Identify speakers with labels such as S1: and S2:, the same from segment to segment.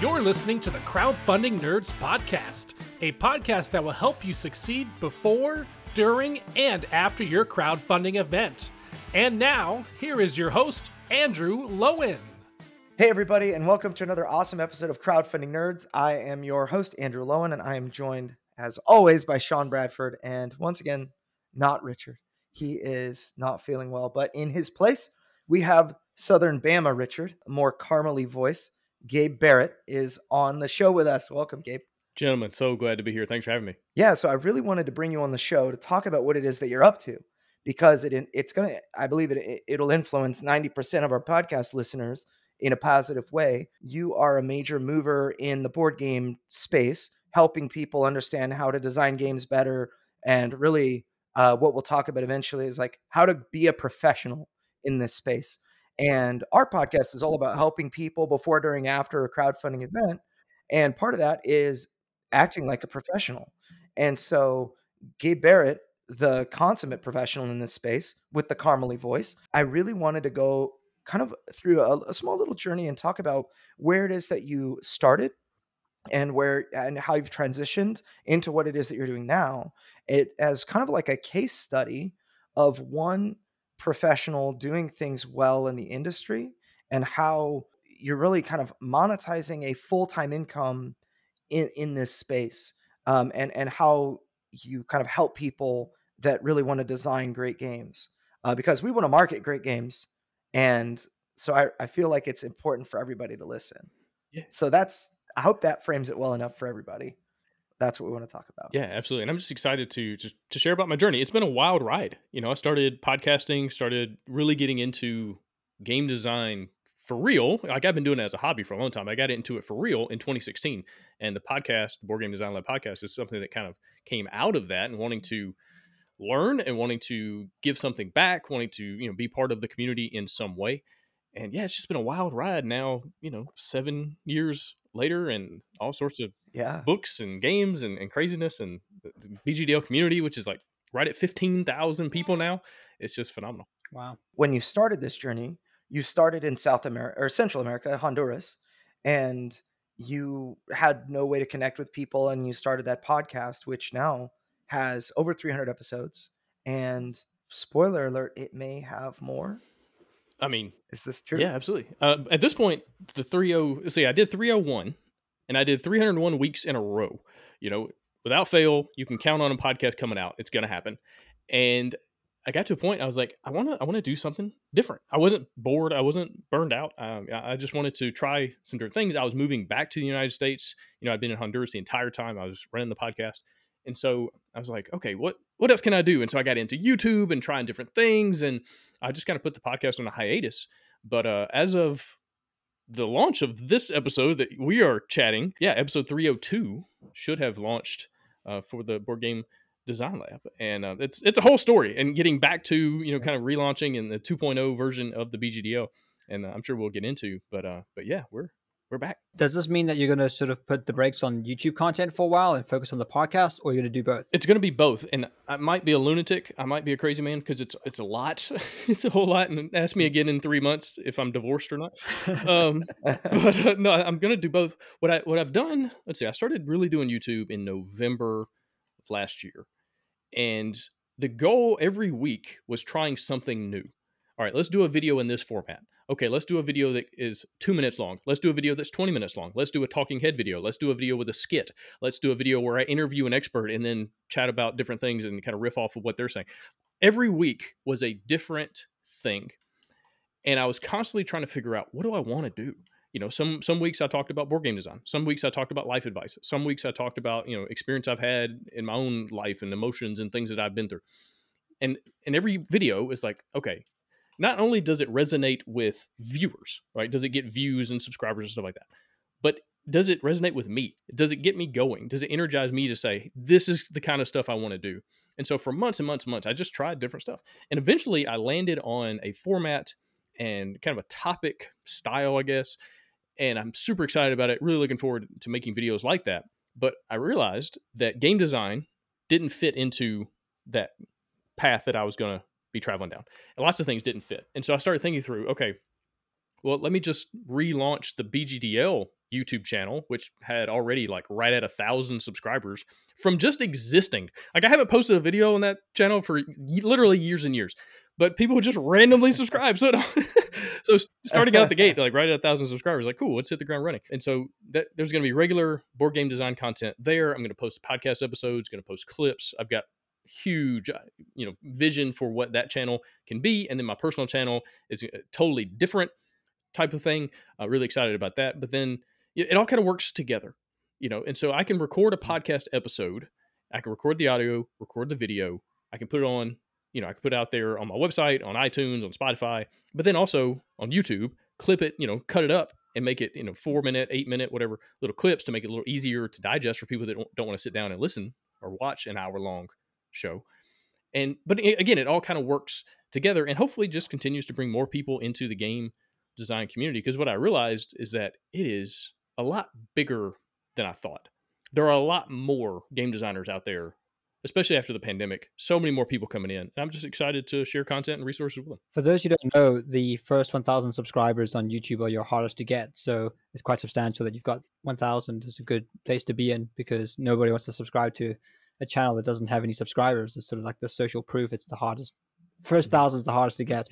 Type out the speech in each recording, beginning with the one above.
S1: You're listening to the Crowdfunding Nerds Podcast, a podcast that will help you succeed before, during, and after your crowdfunding event. And now, here is your host, Andrew Lowen.
S2: Hey, everybody, and welcome to another awesome episode of Crowdfunding Nerds. I am your host, Andrew Lowen, and I am joined, as always, by Sean Bradford, and once again, not Richard. He is not feeling well, but in his place, we have Southern Bama Richard, a more caramely voice. Gabe Barrett is on the show with us. Welcome, Gabe.
S3: Gentlemen, so glad to be here. Thanks for having me.
S2: Yeah, so I really wanted to bring you on the show to talk about what it is that you're up to because it it's going to I believe it it'll influence 90% of our podcast listeners in a positive way. You are a major mover in the board game space, helping people understand how to design games better and really uh, what we'll talk about eventually is like how to be a professional in this space. And our podcast is all about helping people before, during, after a crowdfunding event. And part of that is acting like a professional. And so, Gabe Barrett, the consummate professional in this space with the Carmely voice, I really wanted to go kind of through a, a small little journey and talk about where it is that you started and where and how you've transitioned into what it is that you're doing now it as kind of like a case study of one professional doing things well in the industry and how you're really kind of monetizing a full-time income in in this space um, and and how you kind of help people that really want to design great games uh, because we want to market great games and so I, I feel like it's important for everybody to listen yeah. so that's i hope that frames it well enough for everybody that's what we want to talk about.
S3: Yeah, absolutely. And I'm just excited to, to to share about my journey. It's been a wild ride. You know, I started podcasting, started really getting into game design for real. Like I've been doing it as a hobby for a long time. I got into it for real in 2016. And the podcast, the Board Game Design Lab podcast, is something that kind of came out of that and wanting to learn and wanting to give something back, wanting to, you know, be part of the community in some way. And yeah, it's just been a wild ride now, you know, seven years later and all sorts of
S2: yeah
S3: books and games and, and craziness and the BGDL community, which is like right at 15,000 people now. It's just phenomenal.
S2: Wow. When you started this journey, you started in South America or Central America, Honduras, and you had no way to connect with people. And you started that podcast, which now has over 300 episodes. And spoiler alert, it may have more.
S3: I mean,
S2: is this true?
S3: Yeah, absolutely. Uh, at this point, the 30 see, I did 301 and I did 301 weeks in a row. You know, without fail, you can count on a podcast coming out. It's going to happen. And I got to a point I was like, I want to I want to do something different. I wasn't bored, I wasn't burned out. Um, I just wanted to try some different things. I was moving back to the United States. You know, I'd been in Honduras the entire time I was running the podcast. And so I was like, okay, what what else can I do? And so I got into YouTube and trying different things, and I just kind of put the podcast on a hiatus. But uh, as of the launch of this episode that we are chatting, yeah, episode 302 should have launched uh, for the board game design lab, and uh, it's it's a whole story. And getting back to you know kind of relaunching and the 2.0 version of the BGDL, and uh, I'm sure we'll get into. But uh, but yeah, we're we're back.
S4: Does this mean that you're going to sort of put the brakes on YouTube content for a while and focus on the podcast, or you're going to do both?
S3: It's going to be both, and I might be a lunatic. I might be a crazy man because it's it's a lot. it's a whole lot. And ask me again in three months if I'm divorced or not. Um, but uh, no, I'm going to do both. What I what I've done. Let's see. I started really doing YouTube in November of last year, and the goal every week was trying something new. All right, let's do a video in this format okay, let's do a video that is two minutes long. Let's do a video that's 20 minutes long. Let's do a talking head video. Let's do a video with a skit. Let's do a video where I interview an expert and then chat about different things and kind of riff off of what they're saying. Every week was a different thing. And I was constantly trying to figure out what do I want to do? You know, some some weeks I talked about board game design. Some weeks I talked about life advice. Some weeks I talked about, you know, experience I've had in my own life and emotions and things that I've been through. And and every video is like, okay, not only does it resonate with viewers, right? Does it get views and subscribers and stuff like that? But does it resonate with me? Does it get me going? Does it energize me to say, this is the kind of stuff I want to do? And so for months and months and months, I just tried different stuff. And eventually I landed on a format and kind of a topic style, I guess. And I'm super excited about it, really looking forward to making videos like that. But I realized that game design didn't fit into that path that I was going to be traveling down. And lots of things didn't fit. And so I started thinking through, okay, well, let me just relaunch the BGDL YouTube channel, which had already like right at a thousand subscribers from just existing. Like I haven't posted a video on that channel for literally years and years, but people just randomly subscribe. So, so starting out the gate, like right at a thousand subscribers, like cool, let's hit the ground running. And so that, there's going to be regular board game design content there. I'm going to post podcast episodes, going to post clips. I've got huge uh, you know vision for what that channel can be and then my personal channel is uh, totally different type of thing uh, really excited about that but then it all kind of works together, you know. And so I can record a mm. podcast episode, I can record the audio, record the video, I can put it on, you know, I can put it out there on my website, on iTunes, on Spotify, but then also on YouTube, clip it, you know, cut it up and make it, you know, four minute, eight minute, whatever little clips to make it a little easier to digest for people that don't, don't want to sit down and listen or watch an hour long show. And but again, it all kind of works together and hopefully just continues to bring more people into the game design community because what I realized is that it is a lot bigger than I thought. There are a lot more game designers out there, especially after the pandemic. So many more people coming in. And I'm just excited to share content and resources with them.
S4: For those who don't know, the first 1,000 subscribers on YouTube are your hardest to get. So it's quite substantial that you've got 1,000 is a good place to be in because nobody wants to subscribe to a channel that doesn't have any subscribers. is sort of like the social proof. It's the hardest. First mm-hmm. thousand is the hardest to get,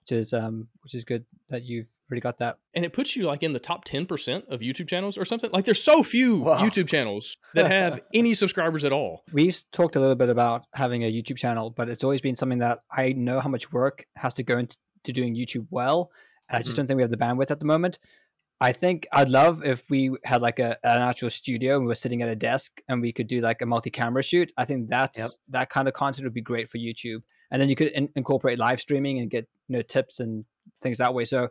S4: which is um, which is good that you've already got that.
S3: And it puts you like in the top 10% of YouTube channels or something. Like there's so few wow. YouTube channels that have any subscribers at all.
S4: We've talked a little bit about having a YouTube channel, but it's always been something that I know how much work has to go into doing YouTube well. And I just mm-hmm. don't think we have the bandwidth at the moment. I think I'd love if we had like a an actual studio and we were sitting at a desk and we could do like a multi-camera shoot. I think that's yep. that kind of content would be great for YouTube. And then you could in- incorporate live streaming and get you know tips and things that way. So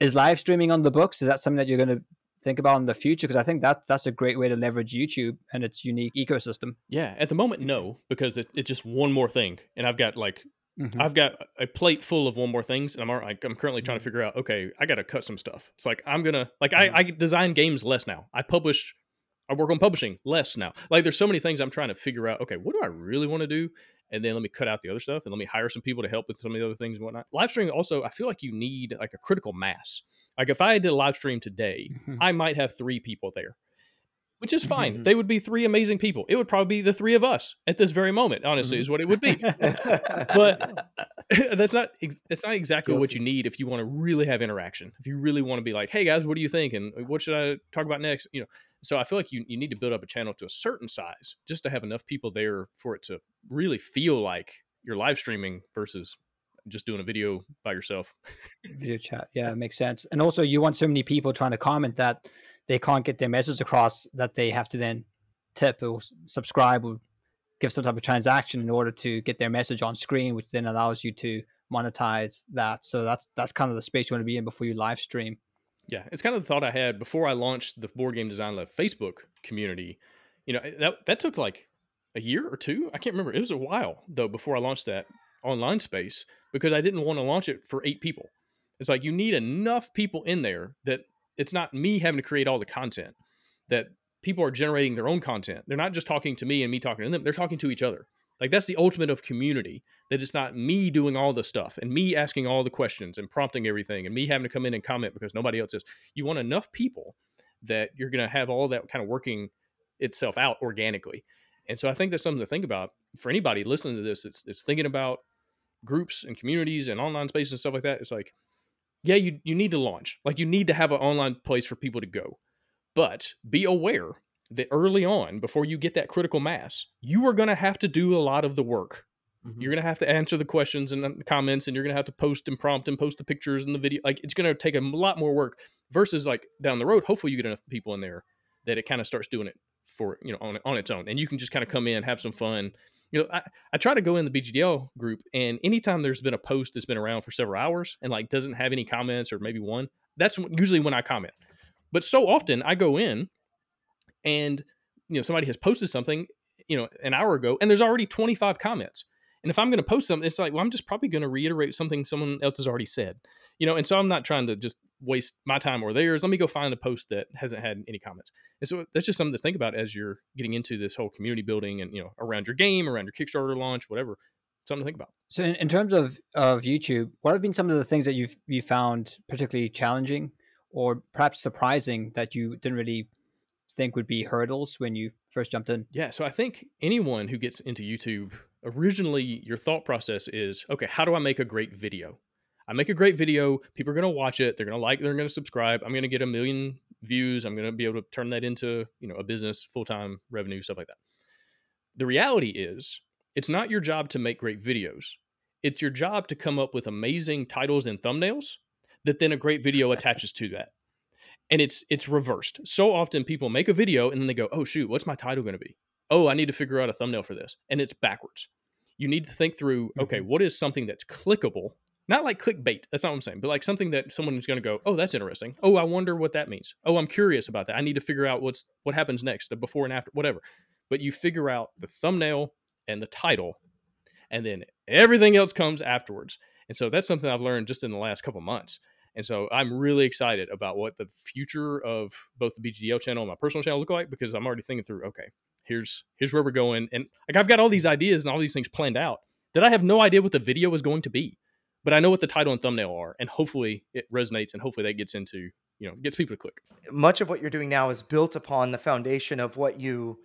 S4: is live streaming on the books? Is that something that you're going to think about in the future? Because I think that that's a great way to leverage YouTube and its unique ecosystem.
S3: Yeah, at the moment, no, because it, it's just one more thing, and I've got like mm-hmm. I've got a plate full of one more things, and I'm I'm currently trying to mm-hmm. figure out. Okay, I got to cut some stuff. It's like I'm gonna like mm-hmm. I I design games less now. I publish. I work on publishing less now. Like there's so many things I'm trying to figure out. Okay, what do I really want to do? and then let me cut out the other stuff and let me hire some people to help with some of the other things and whatnot. Live streaming also, I feel like you need like a critical mass. Like if I did a live stream today, mm-hmm. I might have three people there, which is fine. Mm-hmm. They would be three amazing people. It would probably be the three of us at this very moment. Honestly, mm-hmm. is what it would be. but that's not that's not exactly Guilty. what you need if you want to really have interaction. If you really want to be like, hey guys, what do you think? And what should I talk about next? You know, so I feel like you, you need to build up a channel to a certain size just to have enough people there for it to really feel like you're live streaming versus just doing a video by yourself.
S4: video chat. Yeah, it makes sense. And also you want so many people trying to comment that they can't get their message across that they have to then tip or subscribe or give some type of transaction in order to get their message on screen, which then allows you to monetize that. So that's that's kind of the space you want to be in before you live stream.
S3: Yeah, it's kind of the thought I had before I launched the Board Game Design Lab Facebook community. You know, eh, that that took like a year or two. I can't remember. It was a while though before I launched that online space because I didn't want to launch it for eight people. It's like you need enough people in there that it's not me having to create all the content. That people are generating their own content. They're not just talking to me and me talking to them. They're talking to each other. Like that's the ultimate of community. That it's not me doing all the stuff and me asking all the questions and prompting everything and me having to come in and comment because nobody else is. You want enough people that you're going to have all that kind of working itself out organically. And so I think that's something to think about for anybody listening to this. It's, it's thinking about groups and communities and online spaces and stuff like that. It's like, yeah, you, you need to launch. Like you need to have an online place for people to go. But be aware that early on, before you get that critical mass, you are going to have to do a lot of the work. Mm-hmm. You're going to have to answer the questions and the comments, and you're going to have to post and prompt and post the pictures and the video. Like it's going to take a lot more work versus like down the road. Hopefully, you get enough people in there that it kind of starts doing it for you know on on its own, and you can just kind of come in, have some fun. You know, I, I try to go in the BGDL group, and anytime there's been a post that's been around for several hours and like doesn't have any comments or maybe one, that's usually when I comment. But so often I go in and you know somebody has posted something you know an hour ago and there's already 25 comments and if i'm going to post something it's like well i'm just probably going to reiterate something someone else has already said you know and so i'm not trying to just waste my time or theirs let me go find a post that hasn't had any comments and so that's just something to think about as you're getting into this whole community building and you know around your game around your kickstarter launch whatever something to think about.
S4: So, in, in terms of of YouTube, what have been some of the things that you've you found particularly challenging, or perhaps surprising that you didn't really think would be hurdles when you first jumped in?
S3: Yeah, so I think anyone who gets into YouTube, originally your thought process is, okay, how do I make a great video? I make a great video, people are going to watch it, they're going to like, they're going to subscribe, I'm going to get a million views, I'm going to be able to turn that into, you know, a business, full-time revenue, stuff like that. The reality is, it's not your job to make great videos. It's your job to come up with amazing titles and thumbnails that then a great video attaches to that and it's it's reversed. So often people make a video and then they go, "Oh shoot, what's my title going to be? Oh, I need to figure out a thumbnail for this." And it's backwards. You need to think through, okay,
S4: Mhm.
S3: what is something that's clickable? Not like clickbait. That's not what I'm saying, but like something that someone is going to go, "Oh, that's interesting. Oh, I wonder what that means. Oh, I'm curious about that. I need to figure out what's what happens next, the before and after, whatever." But you figure out the thumbnail and the title, and then everything else comes afterwards. And so that's something I've learned just in the last couple months. And so I'm really excited about what the future of both the BGDL channel and my personal channel look like because I'm already thinking through, okay, here's here's where we're going. And like I've got all these ideas and all these things planned out that I have no idea what the video is going to be. But I know what the title and thumbnail are, and hopefully it resonates and hopefully that gets into, you know, gets people to click.
S2: much of what you're doing now is built upon the foundation of what you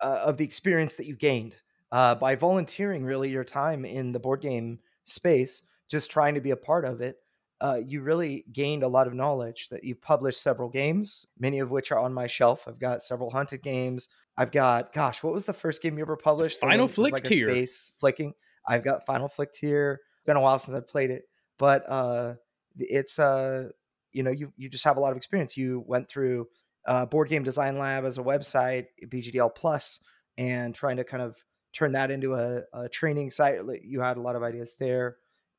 S2: uh, of the experience that you gained uh, by volunteering really your time in the board game space just trying to be a part of it. Uh, you really gained a lot of knowledge that you've published several games many of which are on my shelf. I've got several hunted games. I've got gosh what was the first game you ever published The
S3: Final
S2: one that was
S3: Flick
S2: a
S3: Tier.
S2: space flicking? I've got final flick tier been a while since i've played it but uh it's uh you know you you just have a lot of experience. You went through uh, board game design lab as a website bgdl plus and trying to kind of turn that into a, a training site you had a lot of ideas there.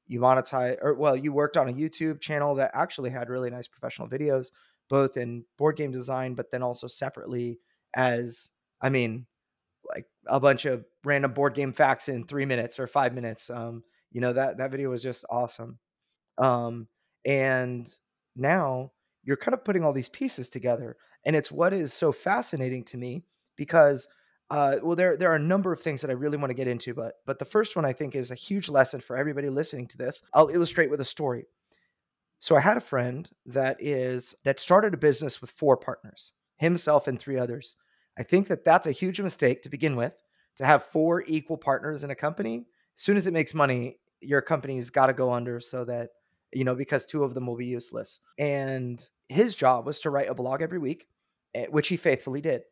S2: You monetize or well you worked on a youtube channel that actually had really nice professional videos both in board game design but then also separately as i mean like a bunch of random board game facts in three minutes or five minutes um you know that that video was just awesome. Um and now you're kind of putting all these pieces together and it's what is so fascinating to me because uh, well there there are a number of things that i really want to get into but but the first one i think is a huge lesson for everybody listening to this. I'll illustrate with a story. So i had a friend that is that started a business with four partners himself and three others. I think that that's a huge mistake to begin with to have four equal partners in a company. As soon as it makes money your company's got to go under so that you know because two of them will be useless. And his job was to write a blog every week eh, which he faithfully did.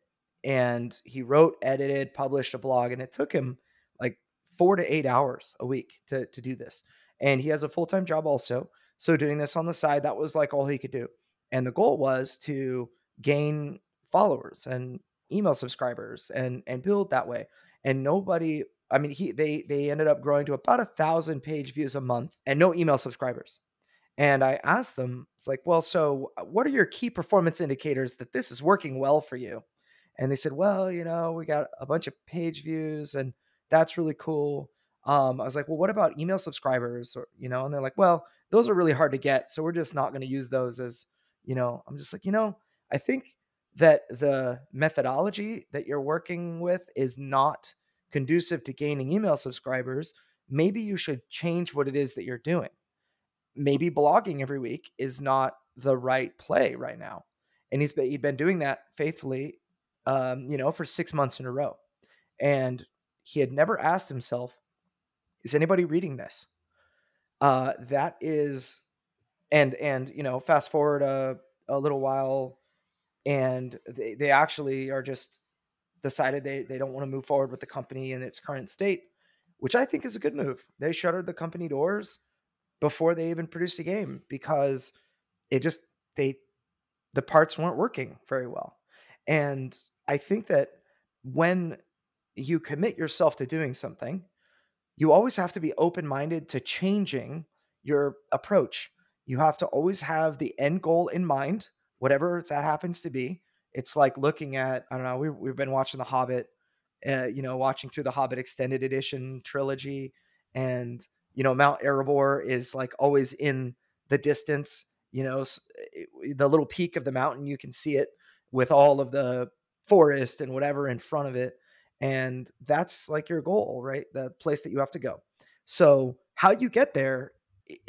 S2: And he wrote edited published a blog and it took him like four to eight hours a week to, to do this. And he has a full-time job also so doing this on the side that was like all he could do. And the goal was to gain followers and email subscribers and and build that way. And nobody i mean he they they ended up growing to about a thousand page views a month and no email subscribers. And i asked them it's like well so uh, what are your key performance indicators that this is working well for you? And they said well you know we got a bunch of page views and that's really cool. Um, i was like well what about email subscribers? Or you know and they're like well those are really hard to get so we're just not going to use those as you know. I'm just like you know i think that the methodology that you're working with is not conducive to gaining email subscribers maybe you should change what it is that you're doing. Maybe blogging every week is not the right play right now and he's been, he'd been doing that faithfully um, you know for six months in a row and he had never asked himself is anybody reading this? Uh, that is and and you know fast forward a, a little while and they, they actually are just decided they, they don't want to move forward with the company in its current state which i think is a good move they shuttered the company doors before they even produced a game because it just they the parts weren't working very well and i think that when you commit yourself to doing something you always have to be open minded to changing your approach. You have to always have the end goal in mind, whatever that happens to be. It's like looking at, I don't know, we, we've been watching The Hobbit, uh, you know, watching through the Hobbit Extended Edition trilogy. And, you know, Mount Erebor is like always in the distance, you know, the little peak of the mountain, you can see it with all of the forest and whatever in front of it and that's like your goal right the place that you have to go So how you get there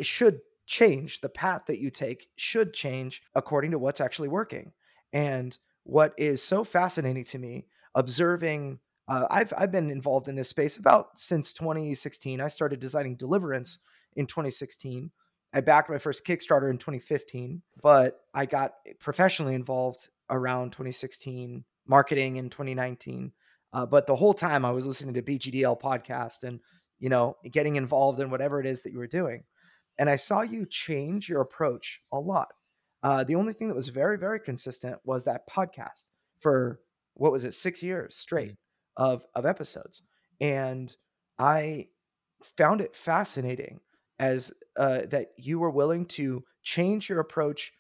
S2: should change. The path that you take should change according to what's actually working. And what is so fascinating to me, observing, uh, I've I've been involved in this space about since 2016. I started designing Deliverance in 2016. I backed my first Kickstarter in 2015, but I got professionally involved around 2016, marketing in 2019. Uh, but the whole time I was listening to BGDL podcast and you know getting involved in whatever it is that you were doing. And I saw you change your approach a lot. Uh, the only thing that was very, very consistent was that podcast for what was it, six years straight mm-hmm. of of episodes. And I found it fascinating as uh, that you were willing to change your approach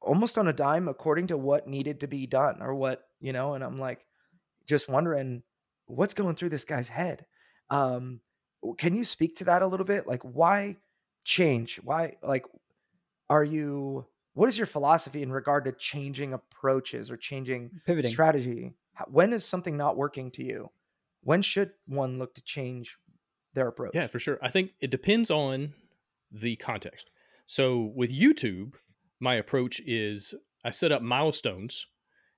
S2: almost on a dime according to what needed to be done or what you know and i'm like just wondering what's going through this guy's head um can you speak to that a little bit like why change why like are you what is your philosophy in regard to changing approaches or changing
S4: pivoting.
S2: strategy? When is something not working to you? When should one look to change their approach?
S3: yeah for sure. I think it depends on the context. So with youtube my approach is i set up milestones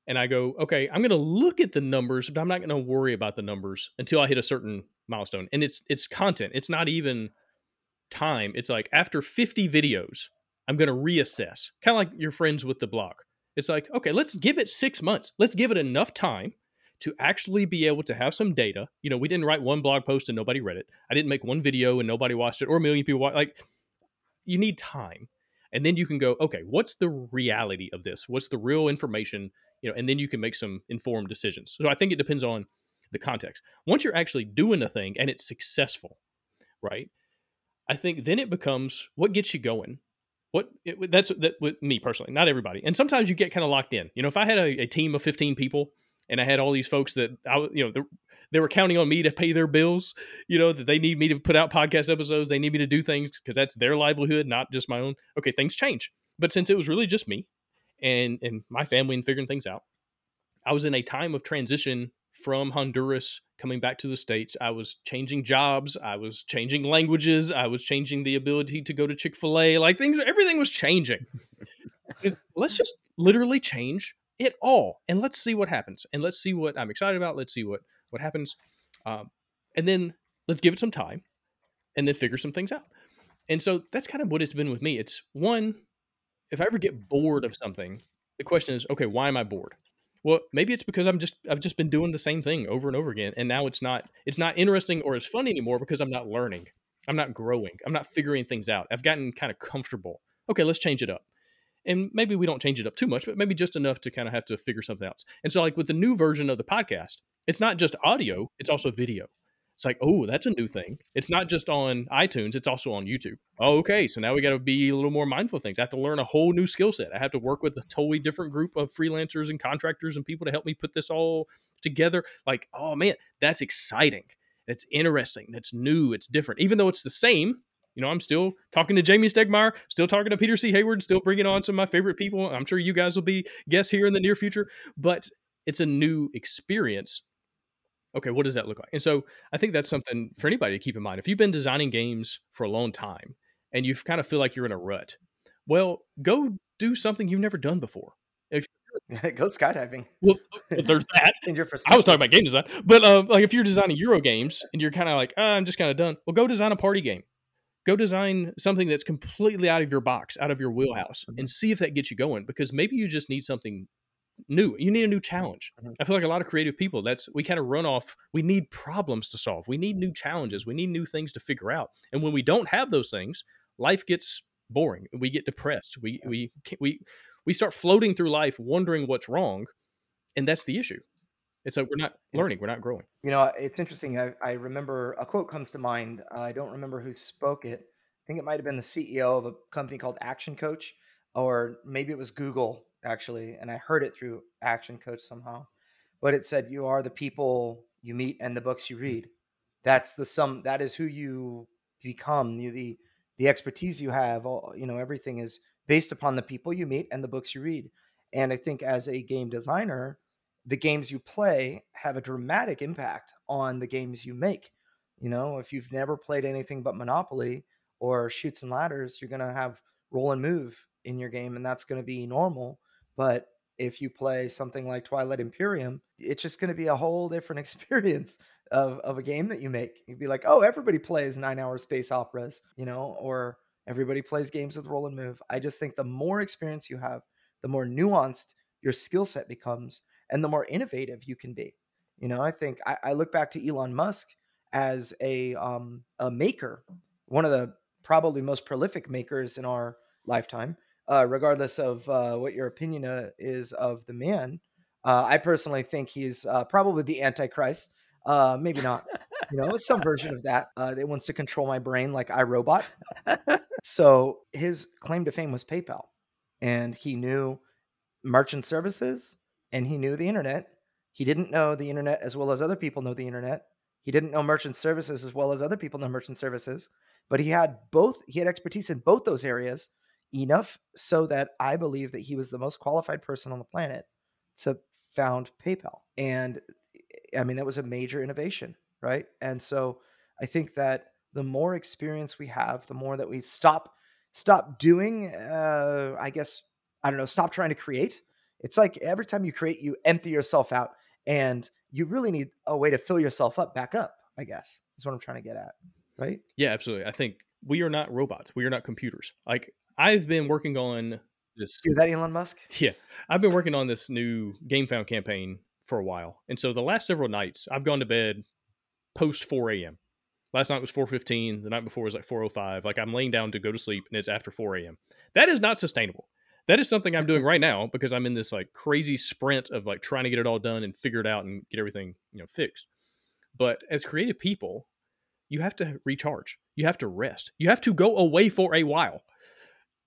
S3: and i go okay i'm going to look at the numbers but i'm not going to worry about the numbers until i hit a certain milestone. And it's it's content. It's not even time. It's like after 50 videos i'm going to reassess kind of like your friends with the blog it's like okay let's give it six months. Let's give it enough time to actually be able to have some data. You know we didn't write one blog post and nobody read it. I didn't make one video and nobody watched it or a million people watched like you need time. And then you can go okay what's the reality of this? What's the real information? You know and then you can make some informed decisions. So i think it depends on the context. Once you're actually doing a thing and it's successful right i think then it becomes what gets you going what it, that's that with me personally not everybody and sometimes you get kind of locked in you know if i had a, a team of 15 people and I had all these folks that I, you know, they were counting on me to pay their bills. You know that they need me to put out podcast episodes. They need me to do things because that's their livelihood, not just my own. Okay, things change. But since it was really just me and and my family and figuring things out, I was in a time of transition from Honduras coming back to the states. I was changing jobs. I was changing languages. I was changing the ability to go to Chick Fil A. Like things, everything was changing. Let's just literally change it all and let's see what happens and let's see what i'm excited about let's see what what happens um, and then let's give it some time and then figure some things out and so that's kind of what it's been with me it's one if i ever get bored of something the question is okay why am i bored well maybe it's because i'm just i've just been doing the same thing over and over again and now it's not it's not interesting or as fun anymore because i'm not learning. I'm not growing. I'm not figuring things out. I've gotten kind of comfortable. Okay let's change it up. And maybe we don't change it up too much, but maybe just enough to kind of have to figure something else. And so, like with the new version of the podcast, it's not just audio; it's also video. It's like, oh, that's a new thing. It's not just on iTunes; it's also on YouTube. Oh, okay, so now we got to be a little more mindful of things. I have to learn a whole new skill set. I have to work with a totally different group of freelancers and contractors and people to help me put this all together. Like, oh man, that's exciting. It's interesting. That's new. It's different. Even though it's the same, you know, I'm still talking to Jamey Stegmaier, still talking to Peter C. Hayward, still bringing on some of my favorite people. I'm sure you guys will be guests here in the near future, but it's a new experience. Okay, what does that look like? And so I think that's something for anybody to keep in mind. If you've been designing games for a long time and you kind of feel like you're in a rut, well, go do something you've never done before. If
S2: go skydiving.
S3: Well, there's that. In your I was talking about game design, but uh, like if you're designing Euro games and you're kind of like, oh, I'm just kind of done. Well, go design a party game go design something that's completely out of your box, out of your wheelhouse, mm-hmm. and see if that gets you going. Because maybe you just need something new. You need a new challenge. Mm-hmm. I feel like a lot of creative people that's we kind of run off. We need problems to solve. We need new challenges. We need new things to figure out. And when we don't have those things, life gets boring. We get depressed. We we we we start floating through life wondering what's wrong, and that's the issue. It's like we're not learning, we're not growing.
S2: You know, it's interesting. I, I remember a quote comes to mind. Uh, I don't remember who spoke it. I think it might have been the CEO of a company called Action Coach, or maybe it was Google actually. And I heard it through Action Coach somehow. But it said, "You are the people you meet and the books you read. That's the sum. That is who you become. You, the the expertise you have. All you know, everything is based upon the people you meet and the books you read. And I think as a game designer, the games you play have a dramatic impact on the games you make. You know, if you've never played anything but Monopoly or Chutes and Ladders, you're going to have roll and move in your game, and that's going to be normal. But if you play something like Twilight Imperium, it's just going to be a whole different experience of, of a game that you make. You'd be like, oh, everybody plays nine hour space operas, you know, or everybody plays games with roll and move. I just think the more experience you have, the more nuanced your skill set becomes and the more innovative you can be. You know, I think I, I look back to Elon Musk as a um, a maker, one of the probably most prolific makers in our lifetime, uh, regardless of uh, what your opinion uh, is of the man. Uh, I personally think he's uh, probably the Antichrist. Uh, maybe not. You know, some version of that. Uh, that wants to control my brain like iRobot. so his claim to fame was PayPal, and he knew merchant services and he knew the internet. He didn't know the internet as well as other people know the internet. He didn't know merchant services as well as other people know merchant services, but he had both, he had expertise in both those areas enough so that I believe that he was the most qualified person on the planet to found PayPal. And eh, I mean, that was a major innovation, right? And so I think that the more experience we have, the more that we stop stop doing uh I guess I don't know, stop trying to create. It's like every time you create, you empty yourself out and you really need a way to fill yourself up back up, I guess, is what I'm trying to get at. Right?
S3: Yeah, absolutely. I think we are not robots. We are not computers. Like I've been working on this.
S2: Is that Elon Musk?
S3: Yeah. I've been working on this new GameFound campaign for a while. And so the last several nights, I've gone to bed post 4 a.m. Last night was 4:15. The night before was like 4:05. Like I'm laying down to go to sleep, and it's after 4 a.m. That is not sustainable that is something I'm doing right now because I'm in this like crazy sprint of like trying to get it all done and figure it out and get everything, you know, fixed. But as creative people, you have to recharge. You have to rest. You have to go away for a while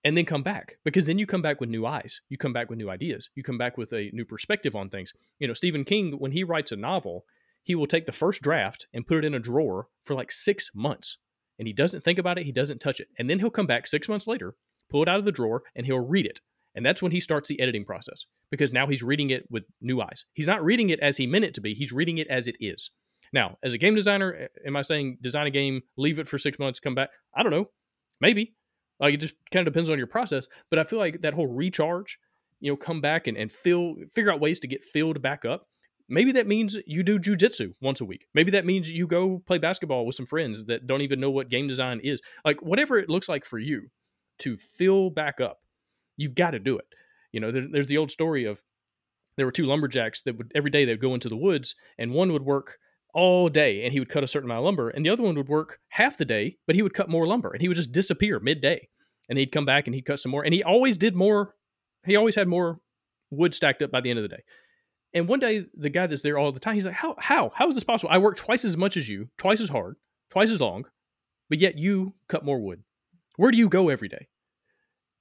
S3: and then come back because then you come back with new eyes. You come back with new ideas. You come back with a new perspective on things. You know, Stephen King, when he writes a novel, he will take the first draft and put it in a drawer for like six months. And he doesn't think about it, he doesn't touch it. And then he'll come back six months later pull it out of the drawer, and he'll read it. And that's when he starts the editing process because now he's reading it with new eyes. He's not reading it as he meant it to be, he's reading it as it is. Now, as a game designer, am I saying design a game, leave it for six months, come back? I don't know. Maybe. Like it just kind of depends on your process. But I feel like that whole recharge, you know, come back and, and fill, figure out ways to get filled back up. Maybe that means you do jujitsu once a week. Maybe that means you go play basketball with some friends that don't even know what game design is. Like whatever it looks like for you to fill back up, you've got to do it. You know, there, there's the old story of there were two lumberjacks that would every day they'd go into the woods, and one would work all day and he would cut a certain amount of lumber, and the other one would work half the day, but he would cut more lumber and he would just disappear midday. And he'd come back and he'd cut some more, and he always did more. He always had more wood stacked up by the end of the day. And one day, the guy that's there all the time, he's like, "How? How? How is this possible? I work twice as much as you, twice as hard, twice as long, but yet you cut more wood." Where do you go every day?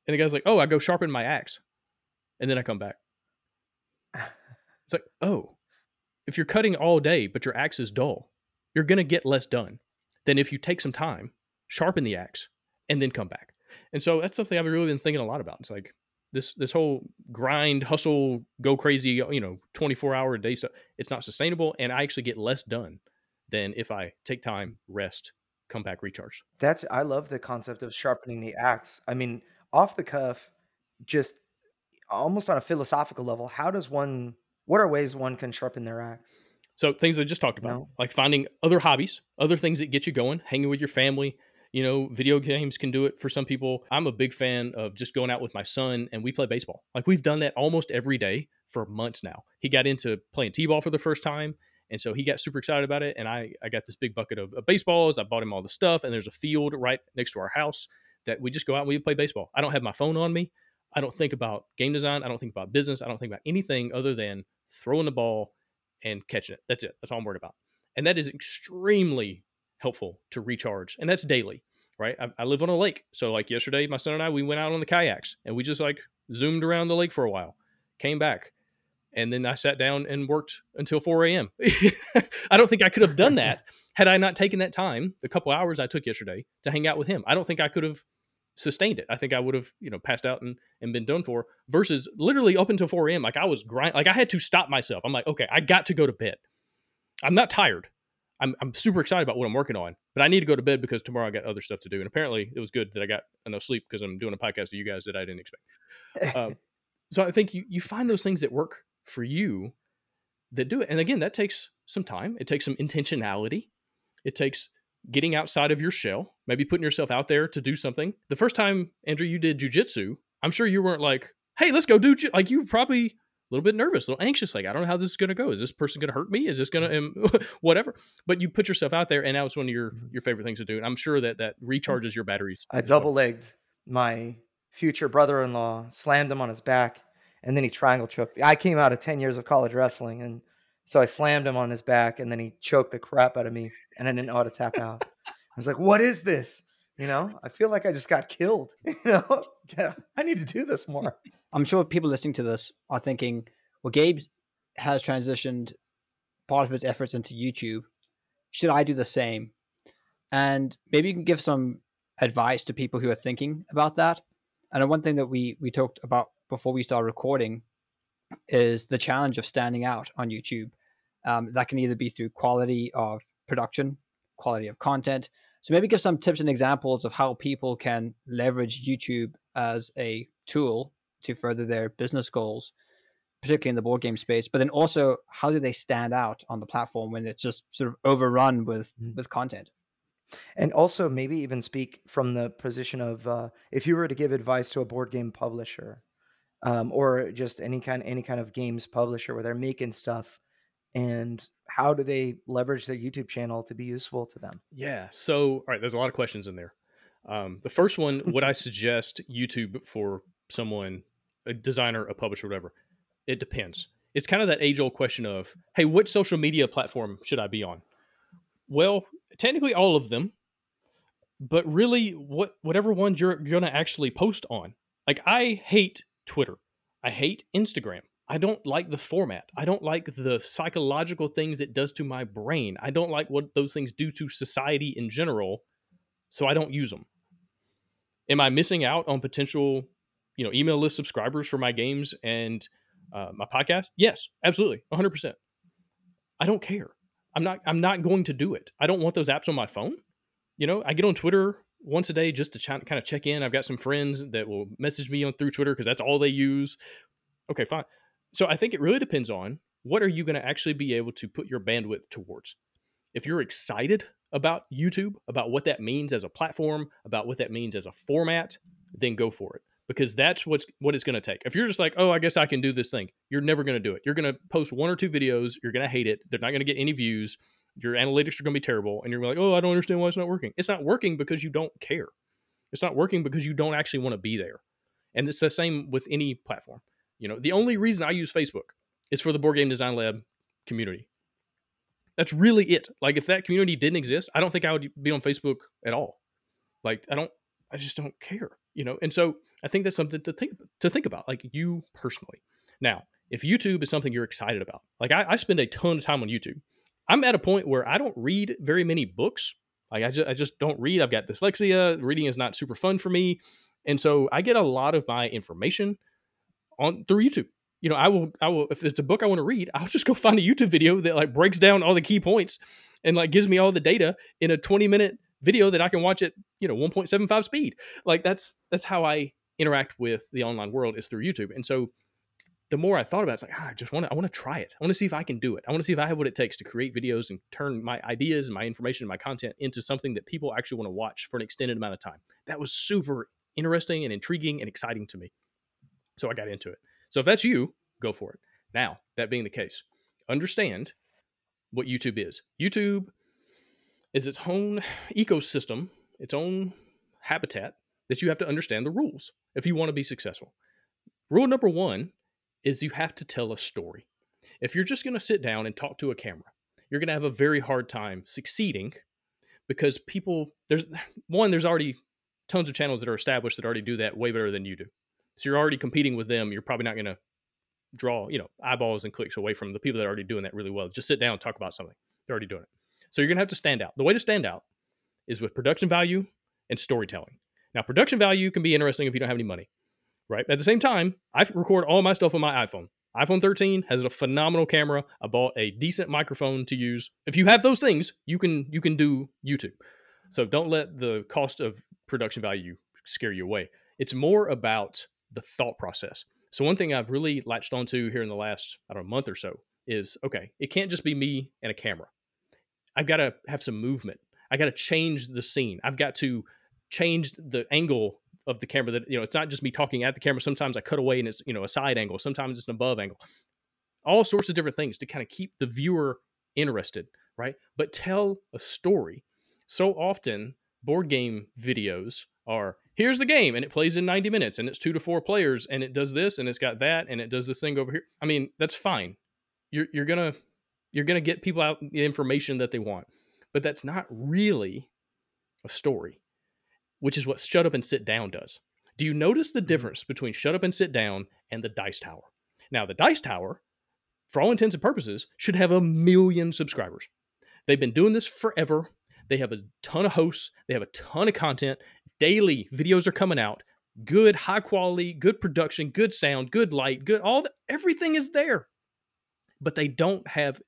S3: And the guy's like, Oh, I go sharpen my axe. And then I come back. It's like, Oh, if you're cutting all day, but your axe is dull, you're going to get less done than if you take some time, sharpen the axe, and then come back. And so that's something I've really been thinking a lot about. It's like this this whole grind, hustle, go crazy, you know, 24 hour a day stuff. It's not sustainable, and I actually get less done than if I take time, rest, come back recharge.
S2: That's I love the concept of sharpening the axe. I mean, off the cuff, just almost on a philosophical level, how does one what are ways one can sharpen their axe?
S3: So things I just talked about, no. like finding other hobbies, other things that get you going, hanging with your family. You know, video games can do it for some people. I'm a big fan of just going out with my son and we play baseball. Like we've done that almost every day for months now. He got into playing t-ball for the first time and so he got super excited about it. And I, I got this big bucket of, of baseballs. I bought him all the stuff. And there's a field right next to our house that we just go out and we play baseball. I don't have my phone on me. I don't think about game design. I don't think about business. I don't think about anything other than throwing the ball and catching it. That's it. That's all I'm worried about. And that is extremely helpful to recharge. And that's daily, right? I, I live on a lake. So, like yesterday, my son and I, we went out on the kayaks and we just like zoomed around the lake for a while, came back, and then I sat down and worked until 4 a.m. I don't think I could have done that had I not taken that time, the couple hours I took yesterday, to hang out with him. I don't think I could have sustained it. I think I would have, you know, passed out and, and been done for. Versus literally up until 4 a.m. Like I was grind, like I had to stop myself. I'm like, okay, I got to go to bed. I'm not tired. I'm I'm super excited about what I'm working on, but I need to go to bed because tomorrow I got other stuff to do. And apparently, it was good that I got enough sleep because I'm doing a podcast with you guys that I didn't expect. Um, so I think you you find those things that work for you that do it. And again, that takes some time. It takes some intentionality. It takes getting outside of your shell, maybe putting yourself out there to do something. The first time, Andrew, you did jujitsu, I'm sure you weren't like, "Hey, let's go do." Ju-. Like you were probably a little bit nervous, a little anxious. Like I don't know how this is going to go. Is this person going to hurt me? Is this going to um, whatever? But you put yourself out there, and now it's one of your your favorite things to do. And I'm sure that that recharges your batteries.
S2: I double legged my future brother in law, slammed him on his back, and then he triangle choked. I came out of 10 years of college wrestling, and so I slammed him on his back, and then he choked the crap out of me, and I didn't know how to tap out. I was like, "What is this?" You know, I feel like I just got killed. You know, yeah, I need to do this hmm. more.
S4: I'm sure people listening to this are thinking, well, Gabe has transitioned part of his efforts into YouTube. Should I do the same? And maybe you can give some advice to people who are thinking about that. And one thing that we we talked about before we start recording is the challenge of standing out on YouTube. Um, that can either be through quality of production, quality of content. So maybe give some tips and examples of how people can leverage YouTube as a tool to further their business goals, particularly in the board game space. But then also, how do they stand out on the platform when it's just sort of overrun with mm-hmm. with content?
S2: And also, maybe even speak from the position of uh, if you were to give advice to a board game publisher, um, or just any kind any kind of games publisher where they're making stuff and how do they leverage their youtube channel to be useful to them?
S3: Yeah so all right there's a lot of questions in there. Um, the first one would i suggest youtube for someone a designer a publisher whatever? It depends. It's kind of that age old question of hey what social media platform should i be on? Well technically all of them but really what whatever ones you're, you're going to actually post on. Like i hate Twitter. I hate Instagram. I don't like the format. I don't like the psychological things it does to my brain. I don't like what those things do to society in general. So I don't use them. Am I missing out on potential, you know, email list subscribers for my games and uh, my podcast? Yes, absolutely, 100%. I don't care. I'm not. I'm not going to do it. I don't want those apps on my phone. You know, I get on Twitter once a day just to ch- kind of check in. I've got some friends that will message me on through Twitter because that's all they use. Okay, fine. So I think it really depends on what are you going to actually be able to put your bandwidth towards. If you're excited about YouTube, about what that means as a platform, about what that means as a format, then go for it because that's what's what it's going to take. If you're just like, "Oh, I guess I can do this thing." You're never going to do it. You're going to post one or two videos, you're going to hate it. They're not going to get any views your analytics are going to be terrible and you're like oh i don't understand why it's not working. It's not working because you don't care. It's not working because you don't actually want to be there. And it's the same with any platform. You know the only reason i use facebook is for the board game design lab community. That's really it. Like if that community didn't exist i don't think i would be on facebook at all. Like i don't i just don't care you know? And so i think that's something to think to think about like you personally. Now if youtube is something you're excited about like I, I spend a ton of time on youtube I'm at a point where I don't read very many books. Like I just I just don't read. I've got dyslexia. Reading is not super fun for me. And so I get a lot of my information on through YouTube. You know, I will I will if it's a book I want to read, I'll just go find a YouTube video that like breaks down all the key points and like gives me all the data in a 20 minute video that I can watch at, you know, 1.75 speed. Like that's that's how I interact with the online world is through YouTube. And so the more I thought about it, it's like, ah, I just want to, I want to try it. I want to see if I can do it. I want to see if I have what it takes to create videos and turn my ideas and my information and my content into something that people actually want to watch for an extended amount of time. That was super interesting and intriguing and exciting to me. So I got into it. So if that's you, go for it. Now, that being the case, understand what YouTube is. YouTube is its own ecosystem, its own habitat that you have to understand the rules if you want to be successful. Rule number one is you have to tell a story. If you're just going to sit down and talk to a camera, you're going to have a very hard time succeeding because people there's one there's already tons of channels that are established that already do that way better than you do. So you're already competing with them. You're probably not going to draw, you know, eyeballs and clicks away from the people that are already doing that really well. Just sit down and talk about something. They're already doing it. So you're going to have to stand out. The way to stand out is with production value and storytelling. Now, production value can be interesting if you don't have any money right? At the same time, I record all my stuff on my iPhone. iPhone 13 has a phenomenal camera. I bought a decent microphone to use. If you have those things, you can you can do YouTube. So don't let the cost of production value scare you away. It's more about the thought process. So one thing I've really latched onto here in the last I don't know month or so is okay, it can't just be me and a camera. I've got to have some movement. I got to change the scene. I've got to change the angle of the camera that you know it's not just me talking at the camera. Sometimes i cut away and it's you know a side angle. Sometimes it's an above angle. All sorts of different things to kind of keep the viewer interested right? But tell a story. So often board game videos are here's the game and it plays in 90 minutes and it's two to four players and it does this and it's got that and it does this thing over here. I mean that's fine. You're, you're gonna you're gonna get people out the information that they want. But that's not really a story which is what shut up and sit down does. Do you notice the mm-hmm. difference between shut up and sit down and the dice tower? Now, the dice tower, for all intents and purposes, should have a million subscribers. They've been doing this forever. They have a ton of hosts, they have a ton of content. Daily videos are coming out. Good, high quality, good production, good sound, good light, good all the, everything is there. But they don't have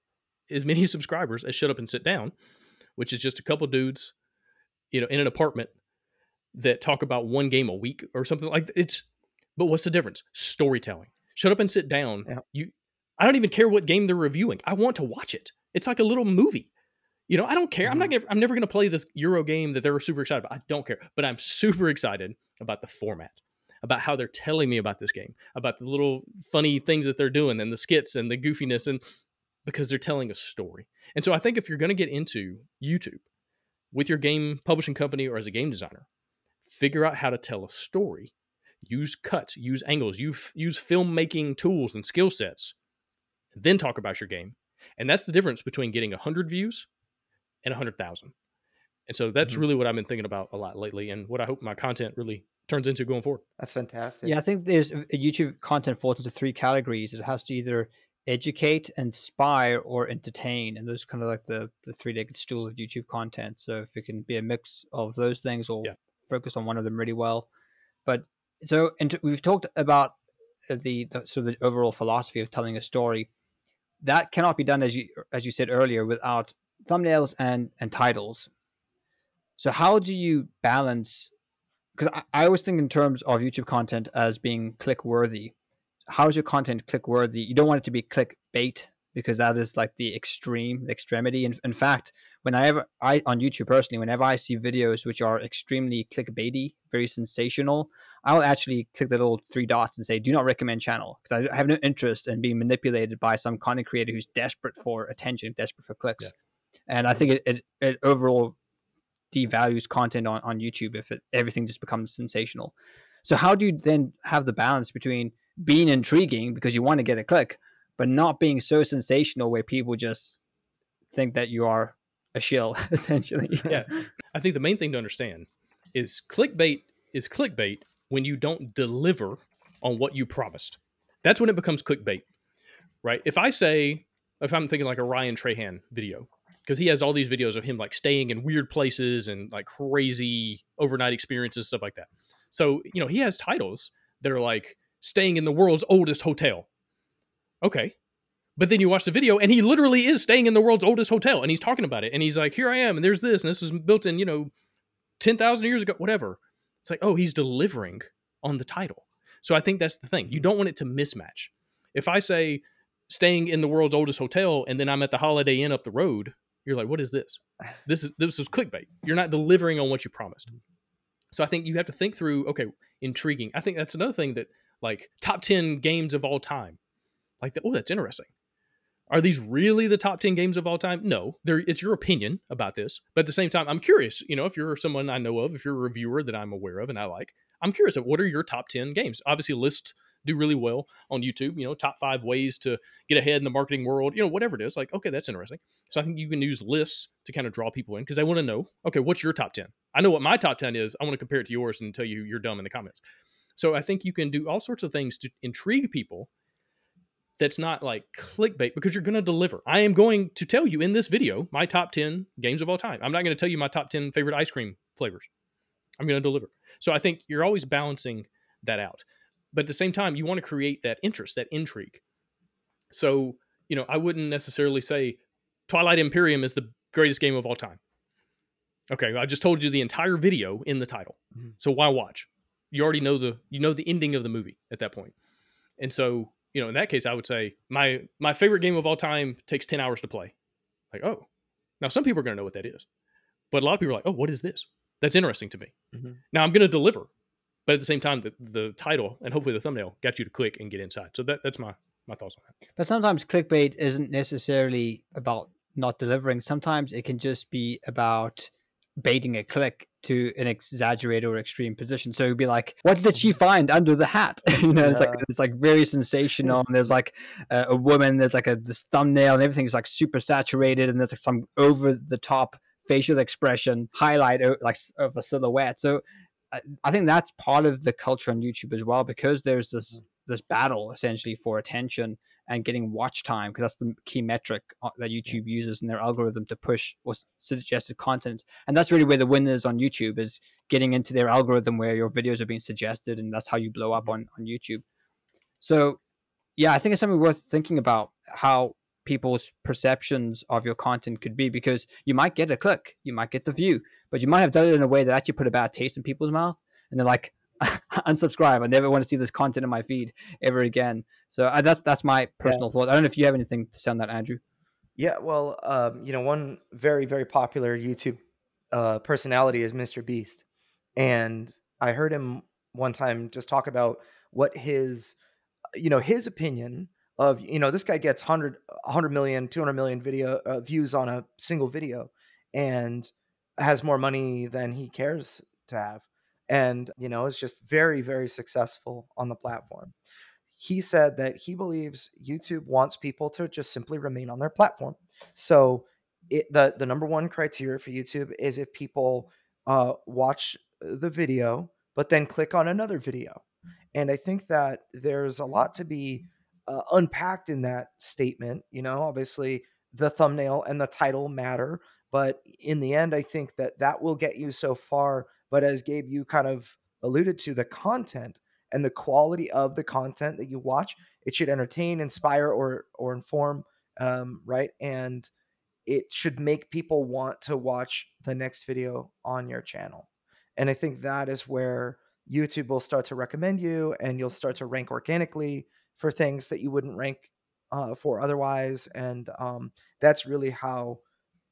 S3: as many subscribers as Shut Up and Sit Down, which is just a couple dudes, you know, in an apartment that talk about one game a week or something like that. it's but what's the difference storytelling shut up and sit down yeah. you i don't even care what game they're reviewing i want to watch it it's like a little movie you know i don't care mm-hmm. i'm not mm-hmm. gonna, i'm never going to play this euro game that they're super excited about i don't care but i'm super excited about the format about how they're telling me about this game about the little funny things that they're doing and the skits and the goofiness and because they're telling a story and so i think if you're going to get into youtube with your game publishing company or as a game designer figure out how to tell a story, use cuts, use angles, use, use filmmaking tools and skill sets, then talk about your game. And that's the difference between getting 100 views and 100,000. And so that's mm-hmm. really what I've been thinking about a lot lately and what I hope my content really turns into going forward.
S2: That's fantastic.
S4: Yeah, I think there's uh, YouTube content falls into three categories. It has to either educate, inspire, or entertain. And those kind of like the, the three legged stool of YouTube content. So if it can be a mix of those things or yeah focus on one of them really well. But so and we've talked about the, the sort of the overall philosophy of telling a story. That cannot be done as you as you said earlier without thumbnails and and titles. So how do you balance? Because I, I always think in terms of YouTube content as being click worthy. How is your content click worthy? You don't want it to be click bait because that is like the extreme, the extremity. In, in fact, whenever I ever I on YouTube personally, whenever I see videos which are extremely clickbaity, very sensational, I'll actually click the little three dots and say, "Do not recommend channel," because I have no interest in being manipulated by some content creator who's desperate for attention, desperate for clicks. Yeah. And I think it, it, it overall devalues content on, on YouTube if it, everything just becomes sensational. So how do you then have the balance between being intriguing because you want to get a click, but not being so sensational where people just think that you are a shill essentially.
S3: yeah. I think the main thing to understand is clickbait is clickbait when you don't deliver on what you promised. That's when it becomes clickbait. Right? If I say if I'm thinking like a Ryan Trahan video, because he has all these videos of him like staying in weird places and like crazy overnight experiences, stuff like that. So, you know, he has titles that are like staying in the world's oldest hotel okay. But then you watch the video and he literally is staying in the world's oldest hotel and he's talking about it. And he's like, here I am. And there's this. And this was built in, you know, 10,000 years ago, whatever. It's like, oh, he's delivering on the title. So I think that's the thing. You don't want it to mismatch. If I say staying in the world's oldest hotel and then I'm at the Holiday Inn up the road, you're like, what is this? This is this is clickbait. You're not delivering on what you promised. So I think you have to think through, okay, intriguing. I think that's another thing that like top 10 games of all time like, that. oh, that's interesting. Are these really the top 10 games of all time? No, they it's your opinion about this. But at the same time, I'm curious, you know, if you're someone I know of, if you're a reviewer that I'm aware of and I like, I'm curious of what are your top 10 games? Obviously, lists do really well on YouTube, you know, top five ways to get ahead in the marketing world, you know, whatever it is. Like, okay, that's interesting. So I think you can use lists to kind of draw people in because they want to know, okay, what's your top 10? I know what my top 10 is. I want to compare it to yours and tell you you're dumb in the comments. So I think you can do all sorts of things to intrigue people that's not like clickbait because you're going to deliver. I am going to tell you in this video my top 10 games of all time. I'm not going to tell you my top 10 favorite ice cream flavors. I'm going to deliver. So I think you're always balancing that out. But at the same time, you want to create that interest, that intrigue. So, you know, I wouldn't necessarily say Twilight Imperium is the greatest game of all time. Okay, I just told you the entire video in the title.
S2: Mhm.
S3: So why watch? You already know the you know the ending of the movie at that point. And so, you know, in that case I would say my my favorite game of all time takes 10 hours to play. Like, oh. Now some people are going to know what that is. But a lot of people are like, "Oh, what is this?" That's interesting to me.
S2: Mhm.
S3: Now I'm going to deliver. But at the same time the the title and hopefully the thumbnail got you to click and get inside. So that that's my my thoughts on that.
S4: But sometimes clickbait isn't necessarily about not delivering. Sometimes it can just be about baiting a click to an exaggerated or extreme position. So it'd be like, what did she mm-hmm. find under the hat? you know, it's like it's like very sensational. And there's like a, a woman, there's like a this thumbnail, and everything's like super saturated, and there's like some over the top facial expression highlight like of a silhouette. So I, I think that's part of the culture on YouTube as well, because there's this mm. this battle essentially for attention and getting watch time because that's the key metric uh, that YouTube uses in their algorithm to push what's suggested content. And that's really where the win is on YouTube is getting into their algorithm where your videos are being suggested and that's how you blow up on, on YouTube. So yeah, I think it's something worth thinking about how people's perceptions of your content could be because you might get a click, you might get the view, but you might have done it in a way that actually put a bad taste in people's mouth and they're like unsubscribe. I never want to see this content in my feed ever again. So uh, that's that's my personal thought. I don't know if you have anything to say on that, Andrew.
S2: Yeah, well, um, you know, one very, very popular YouTube uh, personality is Mr. Beast. And I heard him one time just talk about what his, you know, his opinion of, you know, this guy gets 100, 100 million, 200 million video uh, views on a single video and has more money than he cares to have. And, you know, is just very, very successful on the platform he said that he believes YouTube wants people to just simply remain on their platform. So it, the the number one criteria for YouTube is if people uh, watch the video but then click on another video. And I think that there's a lot to be uh, unpacked in that statement. You know, obviously the thumbnail and the title matter, but in the end, I think that that will get you so far. But as Gabe, you kind of alluded to, the content and the quality of the content that you watch it should entertain inspire or or inform um, right? And it should make people want to watch the next video on your channel. And i think that is where youtube will start to recommend you and you'll start to rank organically for things that you wouldn't rank uh, for otherwise. And um, that's really how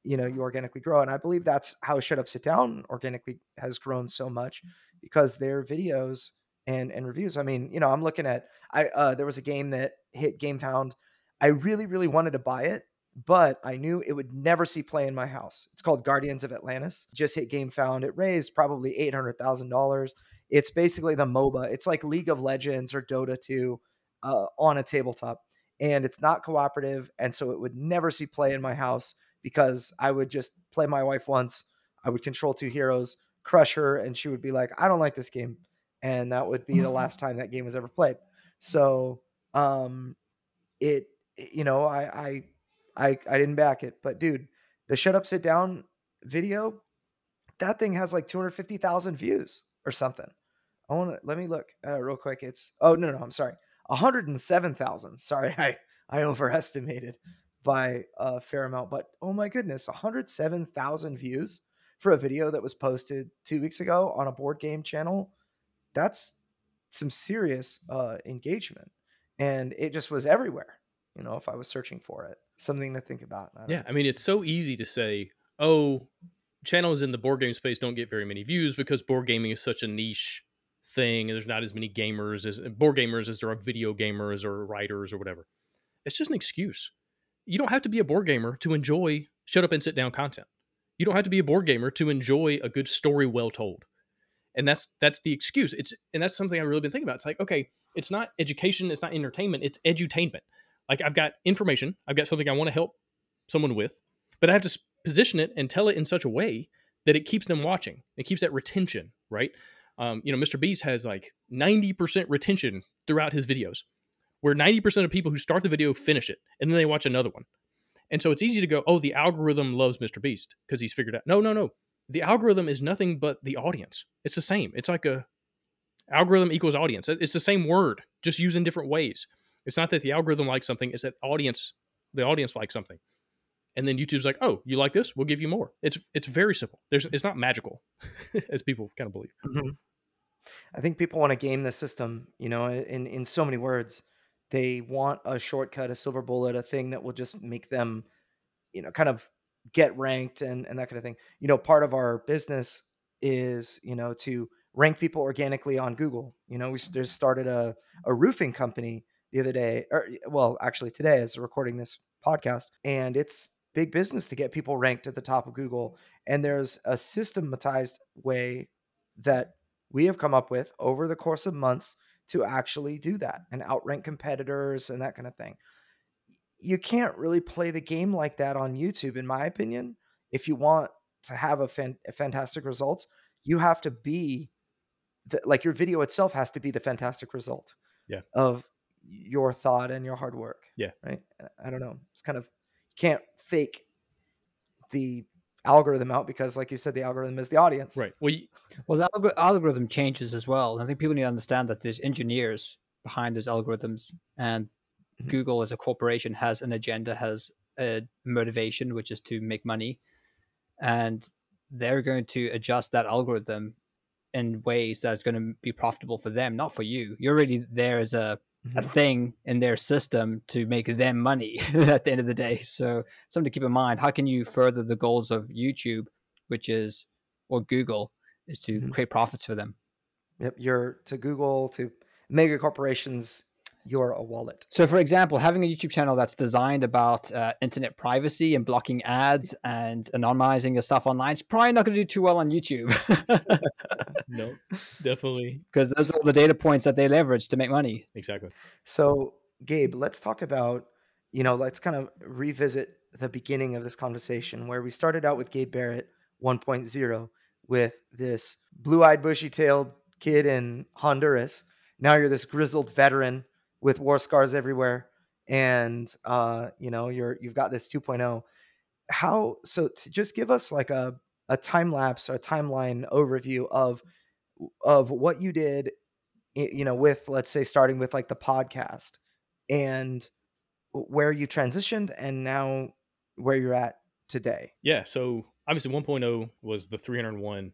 S2: you know you organically grow and i believe that's how shut up sit down organically has grown so much because their videos and and reviews. I mean, you know, I'm looking at I uh there was a game that hit GameFound. I really really wanted to buy it, but I knew it would never see play in my house. It's called Guardians of Atlantis. Just hit GameFound. It raised probably eight hundred thousand dollars. It's basically the MOBA. It's like League of Legends or Dota 2 uh, on a tabletop, and it's not cooperative, and so it would never see play in my house because I would just play my wife once. I would control two heroes, crush her, and she would be like, "I don't like this game." and that would be the last time that game was ever played. So, um, it, you know, I, I, I, I didn't back it, but dude, the shut up, sit down video, that thing has like 250,000 views or something. I want to, let me look uh, real quick. It's, oh, no, no, I'm sorry. 107,000. Sorry. I, I overestimated by a fair amount, but oh my goodness, 107,000 views for a video that was posted two weeks ago on a board game channel that's some serious uh, engagement and it just was everywhere you know if i was searching for it something to think about I
S3: Yeah, I mean, it's so easy to say, oh, channels in the board game space don't get very many views because board gaming is such a niche thing and there's not as many gamers as board gamers as there are video gamers or writers or whatever. It's just an excuse. You don't have to be a board gamer to enjoy shut up and sit down content. You don't have to be a board gamer to enjoy a good story well told. And that's that's the excuse. It's and that's something I've really been thinking about. It's like, okay, it's not education, it's not entertainment, it's edutainment. Like I've got information, I've got something I want to help someone with, but I have to position it and tell it in such a way that it keeps them watching. It keeps that retention, right? Um, you know, Mr. Beast has like 90% retention throughout his videos, where 90% of people who start the video finish it and then they watch another one. And so it's easy to go, oh, the algorithm loves Mr. Beast because he's figured out. No, no, no. The algorithm is nothing but the audience. It's the same. It's like a algorithm equals audience. It's the same word, just used in different ways. It's not that the algorithm likes something; it's that audience, the audience likes something, and then YouTube's like, "Oh, you like this? We'll give you more." It's it's very simple. There's it's not magical, as people kind of believe.
S2: hmm I think people want to game the system, you know, in in so many words. They want a shortcut, a silver bullet, a thing that will just make them, you know, kind of get ranked and and that kind of thing. You know, part of our business is, you know, to rank people organically on Google. You know, we just mm-hmm. started a a roofing company the other day, or well, actually today as recording this podcast, and it's big business to get people ranked at the top of Google. Mm-hmm. And there's a systematized way that we have come up with over the course of months to actually do that and outrank competitors and that kind of thing. You can't really play the game like that on YouTube, in my opinion. If you want to have a, fan, a fantastic results, you have to be the, like your video itself has to be the fantastic result
S3: Yeah.
S2: of your thought and your hard work.
S3: Yeah.
S2: Right. I don't know. It's kind of you can't fake the algorithm out because, like you said, the algorithm is the audience.
S3: Right. Well, you,
S4: Well, the algor- algorithm changes as well. and I think people need to understand that there's engineers behind those algorithms, and
S2: Mhm.
S4: Google as a corporation has an agenda, has a motivation, which is to make money, and they're going to adjust that algorithm in ways that's going to be profitable for them, not for you. You're already there as a a
S2: Mhm.
S4: thing in their system to make them money at the end of the day. So something to keep in mind. How can you further the goals of YouTube, which is or Google, is to
S2: Mhm.
S4: create profits for them.
S2: Yep. You're to Google to mega corporations. You're a wallet.
S4: So, for example, having a YouTube channel that's designed about uh, internet privacy and blocking ads and anonymizing your stuff online is probably not going to do too well on YouTube
S3: no, definitely,
S4: because those are the data points that they leverage to make money.
S3: exactly.
S2: So, Gabe, let's talk about, you know, let's kind of revisit the beginning of this conversation where we started out with Gabe Barrett 1.0 with this blue eyed, bushy tailed kid in Honduras. Now you're this grizzled veteran with war scars everywhere. And, uh, you know, you're, you've got this 2.0. How, so to just give us like a, a time lapse or a timeline overview of, of what you did you know with let's say starting with like the podcast and where you transitioned and now where you're at today
S3: Yeah. So obviously 1.0 was the 301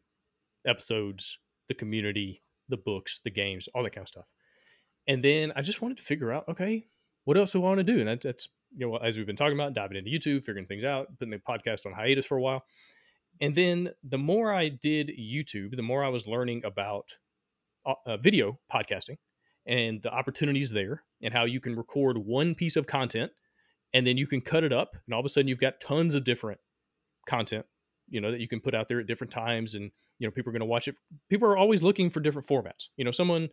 S3: episodes, the community, the books, the games, all that kind of stuff. And then I just wanted to figure out, okay, what else do I want to do? And that, that's, you know, as we've been talking about, diving into YouTube, figuring things out, putting the podcast on hiatus for a while. And then the more I did YouTube, the more I was learning about uh, uh, video podcasting and the opportunities there and how you can record one piece of content and then you can cut it up and all of a sudden you've got tons of different content you know that you can put out there at different times and you know people are going to watch it. People are always looking for different formats. You know someone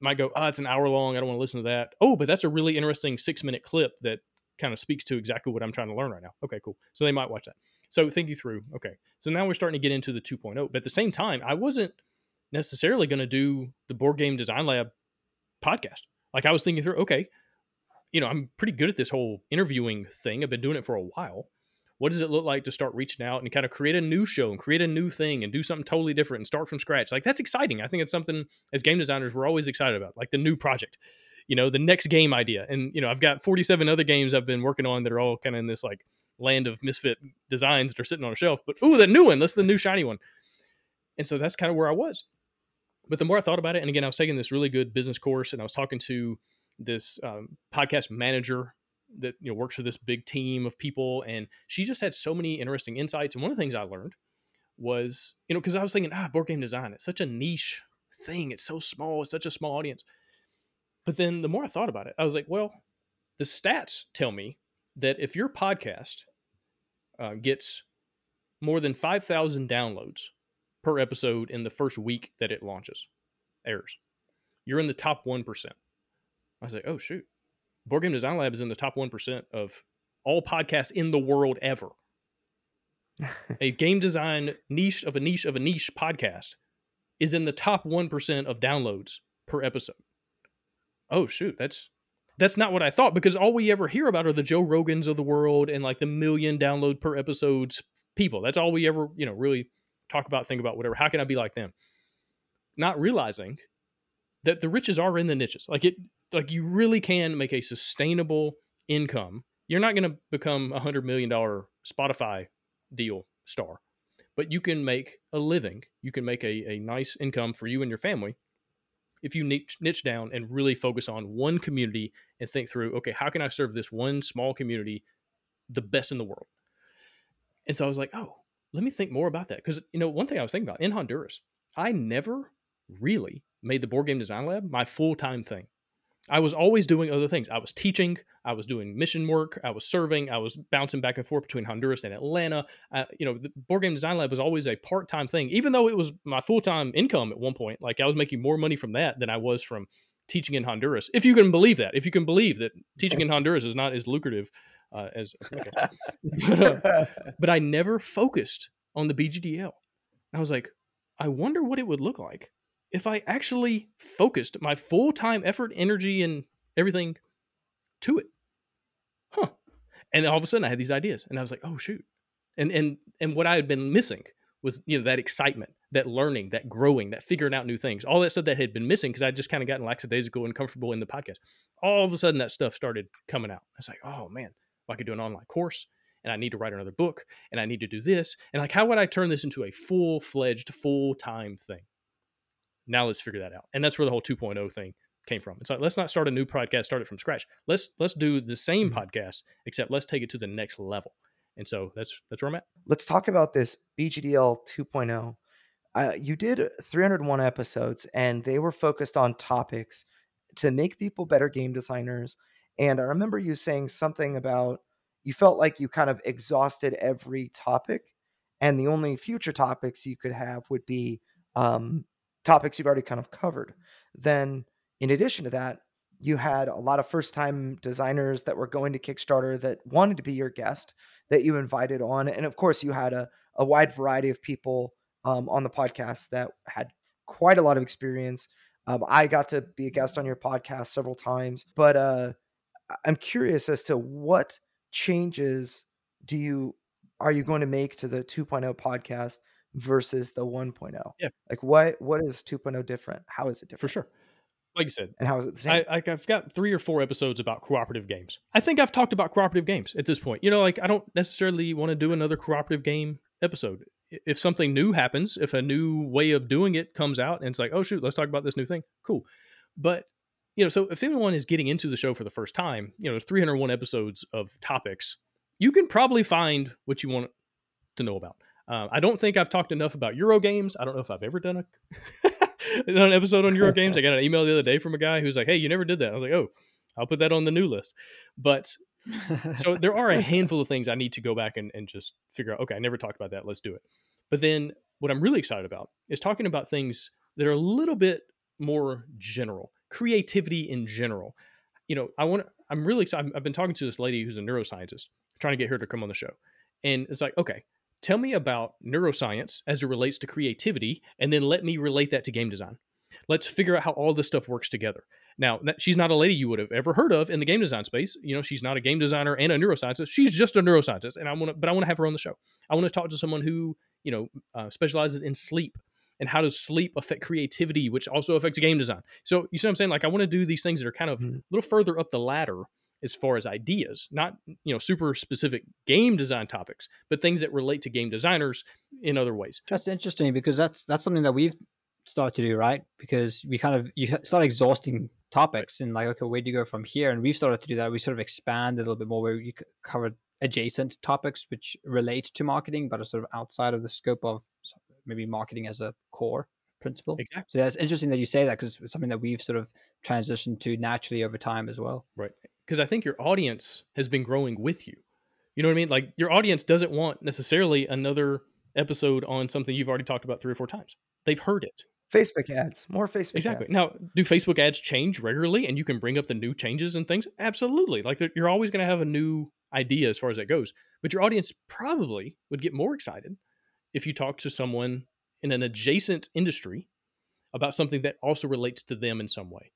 S3: might go oh it's an hour long i don't want to listen to that. Oh but that's a really interesting six minute clip that kind of speaks to exactly what i'm trying to learn right now. Okay cool. So they might watch that so think you through. Okay. So now we're starting to get into the 2.0 but at the same time i wasn't necessarily going to do the board game design lab podcast. Like i was thinking through okay you know i'm pretty good at this whole interviewing thing. I've been doing it for a while. What does it look like to start reaching out and kind of create a new show and create a new thing and do something totally different and start from scratch? Like that's exciting. I think it's something as game designers we're always excited about like the new project you know the next game idea. And you know i've got 47 other games i've been working on that are all kind of in this like land of misfit designs that are sitting on a shelf but ooh the new one that's the new shiny one. And so that's kind of where i was. But the more i thought about it and again i was taking this really good business course and i was talking to this um, podcast manager that you know works for this big team of people and she just had so many interesting insights. And one of the things i learned was you know because i was thinking ah board game design it's such a niche thing it's so small it's such a small audience. But then the more i thought about it i was like well the stats tell me that if your podcast uh, gets more than 5000 downloads per episode in the first week that it launches. Airs you're in the top 1% i was like oh shoot. Board Game Design Lab is in the top 1% of all podcasts in the world ever. a game design niche of a niche of a niche podcast is in the top 1% of downloads per episode. Oh shoot, that's that's not what I thought because all we ever hear about are the Joe Rogans of the world and like the million download per episodes people. That's all we ever, you know, really talk about, think about, whatever. How can I be like them? Not realizing that the riches are in the niches. Like it, like you really can make a sustainable income. You're not going to become a hundred million dollar Spotify deal star, but you can make a living. You can make a, a nice income for you and your family if you niche, niche down and really focus on one community and think through, okay, how can I serve this one small community the best in the world? And so I was like, oh, let me think more about that. Because, you know, one thing I was thinking about in Honduras, I never really made the board game design lab my full time thing. I was always doing other things. I was teaching, I was doing mission work, I was serving, I was bouncing back and forth between Honduras and Atlanta. Uh, you know, the board game design lab was always a part time thing, even though it was my full time income at one point. Like I was making more money from that than I was from teaching in Honduras. If you can believe that, if you can believe that teaching in Honduras is not as lucrative uh, as, okay. but, uh, but I never focused on the BGDL. I was like, I wonder what it would look like if I actually focused my full time effort, energy, and everything to it. Huh. And all of a sudden I had these ideas and I was like, oh shoot. And and and what I had been missing was, you know, that excitement, that learning, that growing, that figuring out new things. All that stuff that had been missing because I just kind of gotten lackadaisical and comfortable in the podcast. All of a sudden that stuff started coming out. I was like, oh man, well, I could do an online course and I need to write another book and I need to do this. And like, how would I turn this into a full fledged, full time thing? Now let's figure that out. And that's where the whole 2.0 thing came from. It's like let's not start a new podcast, start it from scratch. Let's let's do the same mm-hmm. podcast, except let's take it to the next level. And so that's that's where I'm at.
S2: Let's talk about this BGDL 2.0. Uh, you did 301 episodes, and they were focused on topics to make people better game designers. And I remember you saying something about you felt like you kind of exhausted every topic, and the only future topics you could have would be um, topics you've already kind of covered. Then, in addition to that, you had a lot of first time designers that were going to Kickstarter that wanted to be your guest that you invited on. And of course, you had a, a wide variety of people um, on the podcast that had quite a lot of experience. Um, I got to be a guest on your podcast several times, but uh, I'm curious as to what changes do you are you going to make to the 2.0 podcast versus the 1.0?
S3: Yeah.
S2: Like what what is 2.0 different? How is it different?
S3: For sure. Like you said,
S2: and how is it the same?
S3: I, I've got three or four episodes about cooperative games. I think I've talked about cooperative games at this point. You know, like I don't necessarily want to do another cooperative game episode. If something new happens, if a new way of doing it comes out, and it's like, oh shoot, let's talk about this new thing. Cool. But you know, so if anyone is getting into the show for the first time, you know, there's 301 episodes of topics. You can probably find what you want to know about. Uh, I don't think I've talked enough about Euro games. I don't know if I've ever done a done an episode on Euro games. I got an email the other day from a guy who's like, "Hey, you never did that." I was like, "Oh, I'll put that on the new list." But so there are a handful of things I need to go back and, and just figure out. Okay, I never talked about that. Let's do it. But then what I'm really excited about is talking about things that are a little bit more general, creativity in general. You know, I want. I'm really excited. I've been talking to this lady who's a neuroscientist, trying to get her to come on the show, and it's like, okay, Tell me about neuroscience as it relates to creativity, and then let me relate that to game design. Let's figure out how all this stuff works together. Now, she's not a lady you would have ever heard of in the game design space. You know, she's not a game designer and a neuroscientist. She's just a neuroscientist, and I want to, but I want to have her on the show. I want to talk to someone who, you know, uh, specializes in sleep and how does sleep affect creativity, which also affects game design. So you see what I'm saying? Like I want to do these things that are kind of mm-hmm. a little further up the ladder as far as ideas, not you know super specific game design topics, but things that relate to game designers in other ways.
S4: That's interesting because that's that's something that we've started to do, right? Because we kind of you start exhausting topics and like, okay, where do you go from here? And we've started to do that. We sort of expand a little bit more where we cover adjacent topics which relate to marketing, but are sort of outside of the scope of maybe marketing as a core principle.
S3: Exactly.
S4: So that's interesting that you say that because it's something that we've sort of transitioned to naturally over time as well.
S3: Right because I think your audience has been growing with you. You know what I mean? Like your audience doesn't want necessarily another episode on something you've already talked about three or four times. They've heard it.
S2: Facebook ads, more Facebook
S3: exactly.
S2: Ads.
S3: Now, do Facebook ads change regularly and you can bring up the new changes and things? Absolutely. Like you're always going to have a new idea as far as that goes. But your audience probably would get more excited if you talk to someone in an adjacent industry about something that also relates to them in some way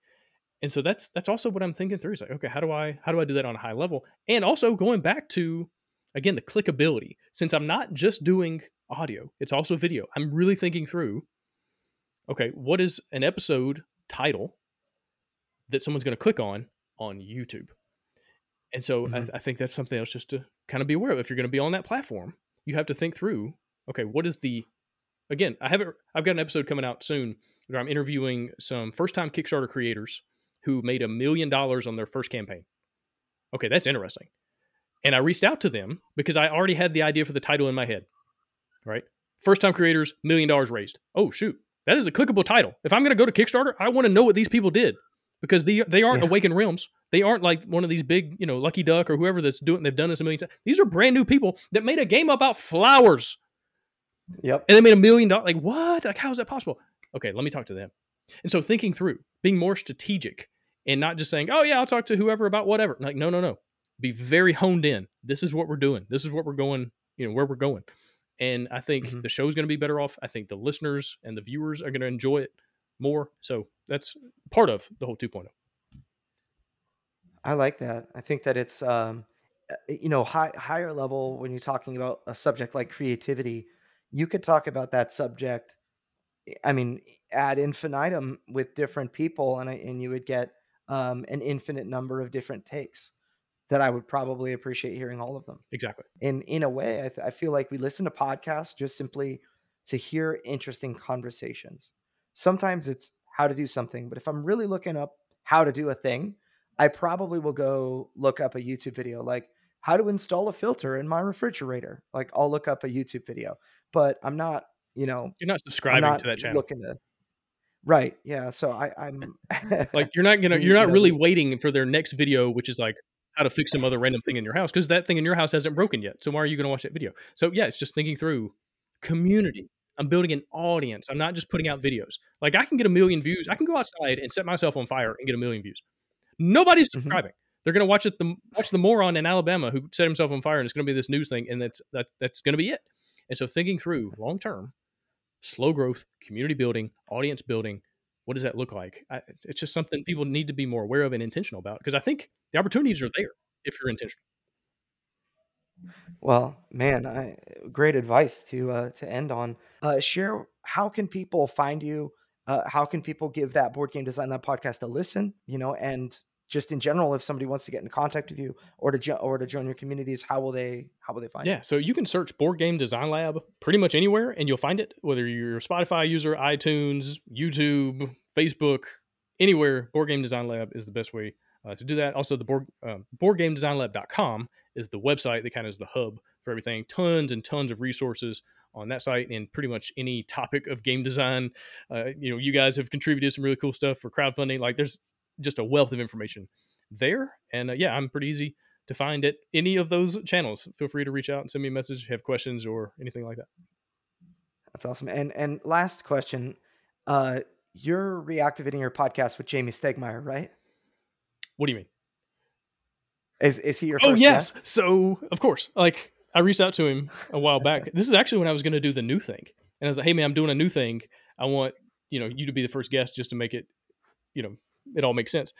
S3: and so that's that's also what i'm thinking through is like okay how do i how do i do that on a high level and also going back to again the clickability since i'm not just doing audio it's also video i'm really thinking through okay what is an episode title that someone's going to click on on YouTube. And so
S2: Mhm.
S3: I, I think that's something else just to kind of be aware of. If you're going to be on that platform, you have to think through, okay, what is the again, I haven't I've got an episode coming out soon where I'm interviewing some first time Kickstarter creators who made a million dollars on their first campaign. Okay, that's interesting. And I reached out to them because I already had the idea for the title in my head. Right? First time creators, million dollars raised. Oh shoot. That is a clickable title. If I'm going to go to Kickstarter, I want to know what these people did because they they aren't
S2: Yeah.
S3: Awaken Realms. They aren't like one of these big, you know, Lucky Duck or whoever that's doing. They've done this a million times. These are brand new people that made a game about flowers
S2: Yep.
S3: and they made a million dollars. Like what? Like how is that possible? Okay, let me talk to them. And so thinking through, being more strategic, and not just saying, "Oh yeah, I'll talk to whoever about whatever." Like no, no, no. Be very honed in. This is what we're doing. This is what we're going. You know where we're going. And I think
S2: Mhm.
S3: the show's going to be better off. I think the listeners and the viewers are going to enjoy it more. So that's part of the whole oh. 2.0.
S2: I like that. I think that it's um, uh, you know high, higher level when you're talking about a subject like creativity. You could talk about that subject. I mean, ad infinitum with different people, and I, and you would get um, an infinite number of different takes. That I would probably appreciate hearing all of them.
S3: Exactly.
S2: in in a way I, th- I feel like we listen to podcasts just simply to hear interesting conversations sometimes it's how to do something but if i'm really looking up how to do a thing i probably will go look up a youtube video like how to install a filter in my refrigerator like i'll look up a youtube video but i'm not you know
S3: You're not subscribing
S2: not
S3: to that channel.
S2: looking to right yeah so i i'm
S3: like you're not gonna you're not really waiting for their next video which is like how to fix some other random thing in your house because that thing in your house hasn't broken yet so why are you going to watch that video? So yeah it's just thinking through community. I'm building an audience. I'm not just putting out videos. Like i can get a million views i can go outside and set myself on fire and get a million views. Nobody's
S2: Mhm.
S3: subscribing. They're going to watch it the watch the moron in alabama who set himself on fire and it's going to be this news thing and that's that, that's going to be it. And so thinking through long term slow growth community building audience building what does that look like? I, it's just something people need to be more aware of and intentional about because I think the opportunities are there if you're intentional.
S2: Well, man, I, great advice to uh, to end on. Uh, share how can people find you? Uh, how can people give that board game design that podcast a listen? You know, and just in general, if somebody wants to get in contact with you or to jo- or to join your communities, how will they how will they find?
S3: Yeah, so you can search Board Game Design Lab pretty much anywhere and you'll find it, whether you're a Spotify user, iTunes, YouTube, Facebook, anywhere. Board Game Design Lab is the best way uh, to do that. Also, the board um, boardgamedesignlab.com is the website that kind of is the hub for everything. Tons and tons of resources on that site and pretty much any topic of game design. Uh, you know, you guys have contributed some really cool stuff for crowdfunding. Like, there's just a wealth of information there. And uh, yeah, I'm pretty easy to find at any of those channels. Feel free to reach out and send me a message if you have questions or anything like that.
S2: That's awesome. And and last question, uh, you're reactivating your podcast with Jamey Stegmaier, right?
S3: What do you mean?
S2: Is is he your
S3: Oh yes.
S2: guest?
S3: So of course, like I reached out to him a while back. this is actually when I was going to do the new thing, and I was like, "Hey man, I'm doing a new thing. I want you know you to be the first guest just to make it, you know, it all makes sense."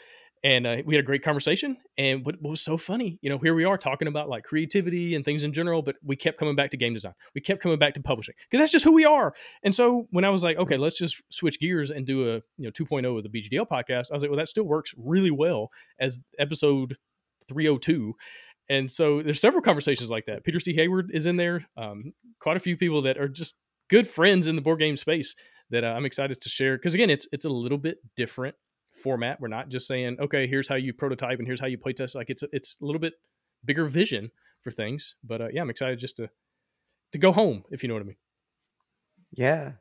S3: And uh, we had a great conversation. And what, what was so funny, you know, here we are talking about like creativity and things in general, but we kept coming back to game design. We kept coming back to publishing because that's just who we are. And so when I was like, okay, let's just switch gears and do a you know 2.0 of the BGDL podcast, I was like, well, that still works really well as episode 302 and so there's several conversations like that peter c hayward is in there um, quite a few people that are just good friends in the board game space that uh, i'm excited to share because again it's it's a little bit different format we're not just saying okay here's how you prototype and here's how you play test like it's it's a little bit bigger vision for things but uh, yeah i'm excited just to to go home if you know what i mean
S2: Yeah.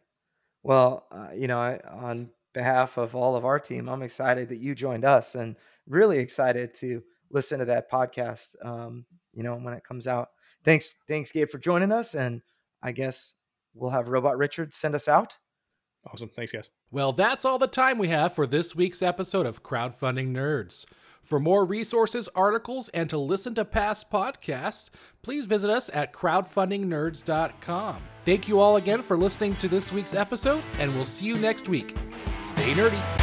S2: Well, uh, you know, I, on behalf of all of our team, I'm excited that you joined us and really excited to listen to that podcast. Um, you know, when it comes out. Thanks, thanks, Gabe, for joining us. And I guess we'll have Robot Richard send us out.
S3: awesome thanks guys
S1: Well, that's all the time we have for this week's episode of Crowdfunding Nerds. For more resources, articles, and to listen to past podcasts, please visit us at crowdfundingnerds.com. Thank you all again for listening to this week's episode, and we'll see you next week. Stay nerdy.